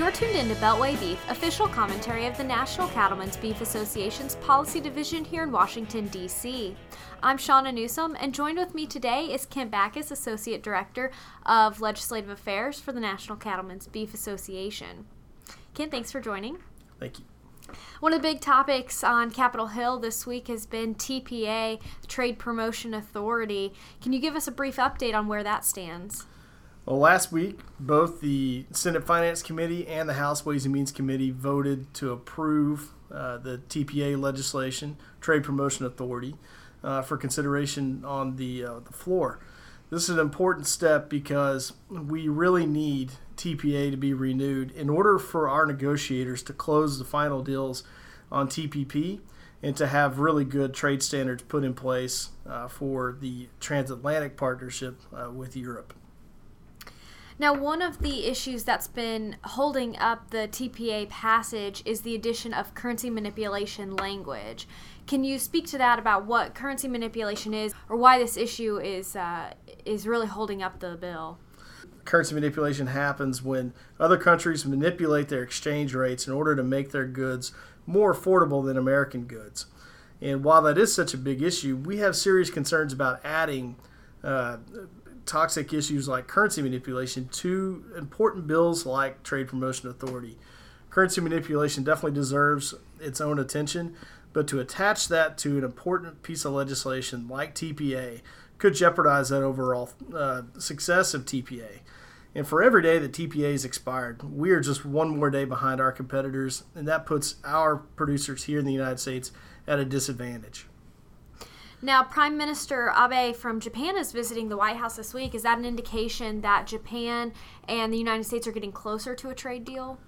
You're tuned in to Beltway Beef, official commentary of the National Cattlemen's Beef Association's policy division here in Washington, D.C. I'm Shauna Newsom, and joined with me today is Kent Bacus, Associate Director of Legislative Affairs for the National Cattlemen's Beef Association. Kent, thanks for joining. Thank you. One of the big topics on Capitol Hill this week has been TPA, Trade Promotion Authority. Can you give us a brief update on where that stands? Well, last week, both the Senate Finance Committee and the House Ways and Means Committee voted to approve uh, the TPA legislation, Trade Promotion Authority, uh, for consideration on the, uh, the floor. This is an important step because we really need TPA to be renewed in order for our negotiators to close the final deals on TPP and to have really good trade standards put in place uh, for the transatlantic partnership uh, with Europe. Now, one of the issues that's been holding up the TPA passage is the addition of currency manipulation language. Can you speak to that about what currency manipulation is, or why this issue is uh, is really holding up the bill? Currency manipulation happens when other countries manipulate their exchange rates in order to make their goods more affordable than American goods. And while that is such a big issue, we have serious concerns about adding uh, toxic issues like currency manipulation to important bills like Trade Promotion Authority. Currency manipulation definitely deserves its own attention, but to attach that to an important piece of legislation like TPA could jeopardize that overall uh, success of TPA. And for every day that TPA is expired, we are just one more day behind our competitors, and that puts our producers here in the United States at a disadvantage. Now, Prime Minister Abe from Japan is visiting the White House this week. Is that an indication that Japan and the United States are getting closer to a trade deal?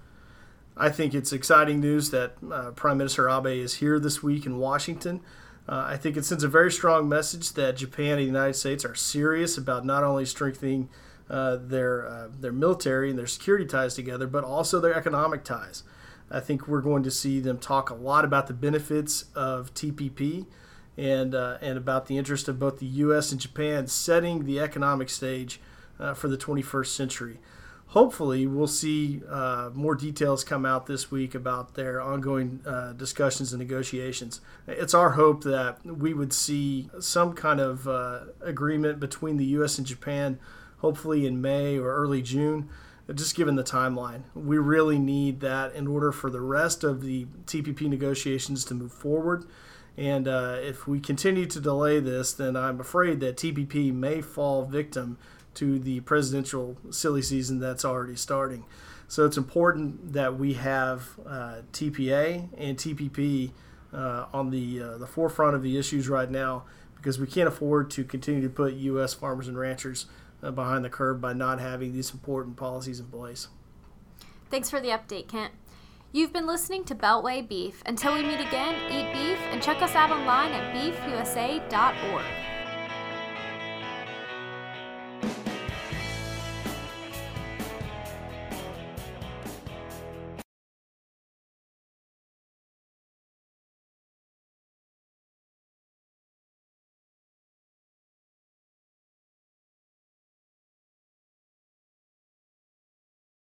I think it's exciting news that uh, Prime Minister Abe is here this week in Washington. Uh, I think it sends a very strong message that Japan and the United States are serious about not only strengthening uh, their uh, their military and their security ties together, but also their economic ties. I think we're going to see them talk a lot about the benefits of TPP and uh, and about the interest of both the U.S. and Japan setting the economic stage uh, for the 21st century. Hopefully, we'll see uh, more details come out this week about their ongoing uh, discussions and negotiations. It's our hope that we would see some kind of uh, agreement between the U.S. and Japan, hopefully in May or early June just given the timeline. We really need that in order for the rest of the TPP negotiations to move forward. And uh, if we continue to delay this, then I'm afraid that TPP may fall victim to the presidential silly season that's already starting. So it's important that we have uh, TPA and TPP uh, on the uh, the forefront of the issues right now because we can't afford to continue to put U.S. farmers and ranchers uh, behind the curve by not having these important policies in place. Thanks for the update, Kent. You've been listening to Beltway Beef. Until we meet again, eat beef and check us out online at beefusa.org.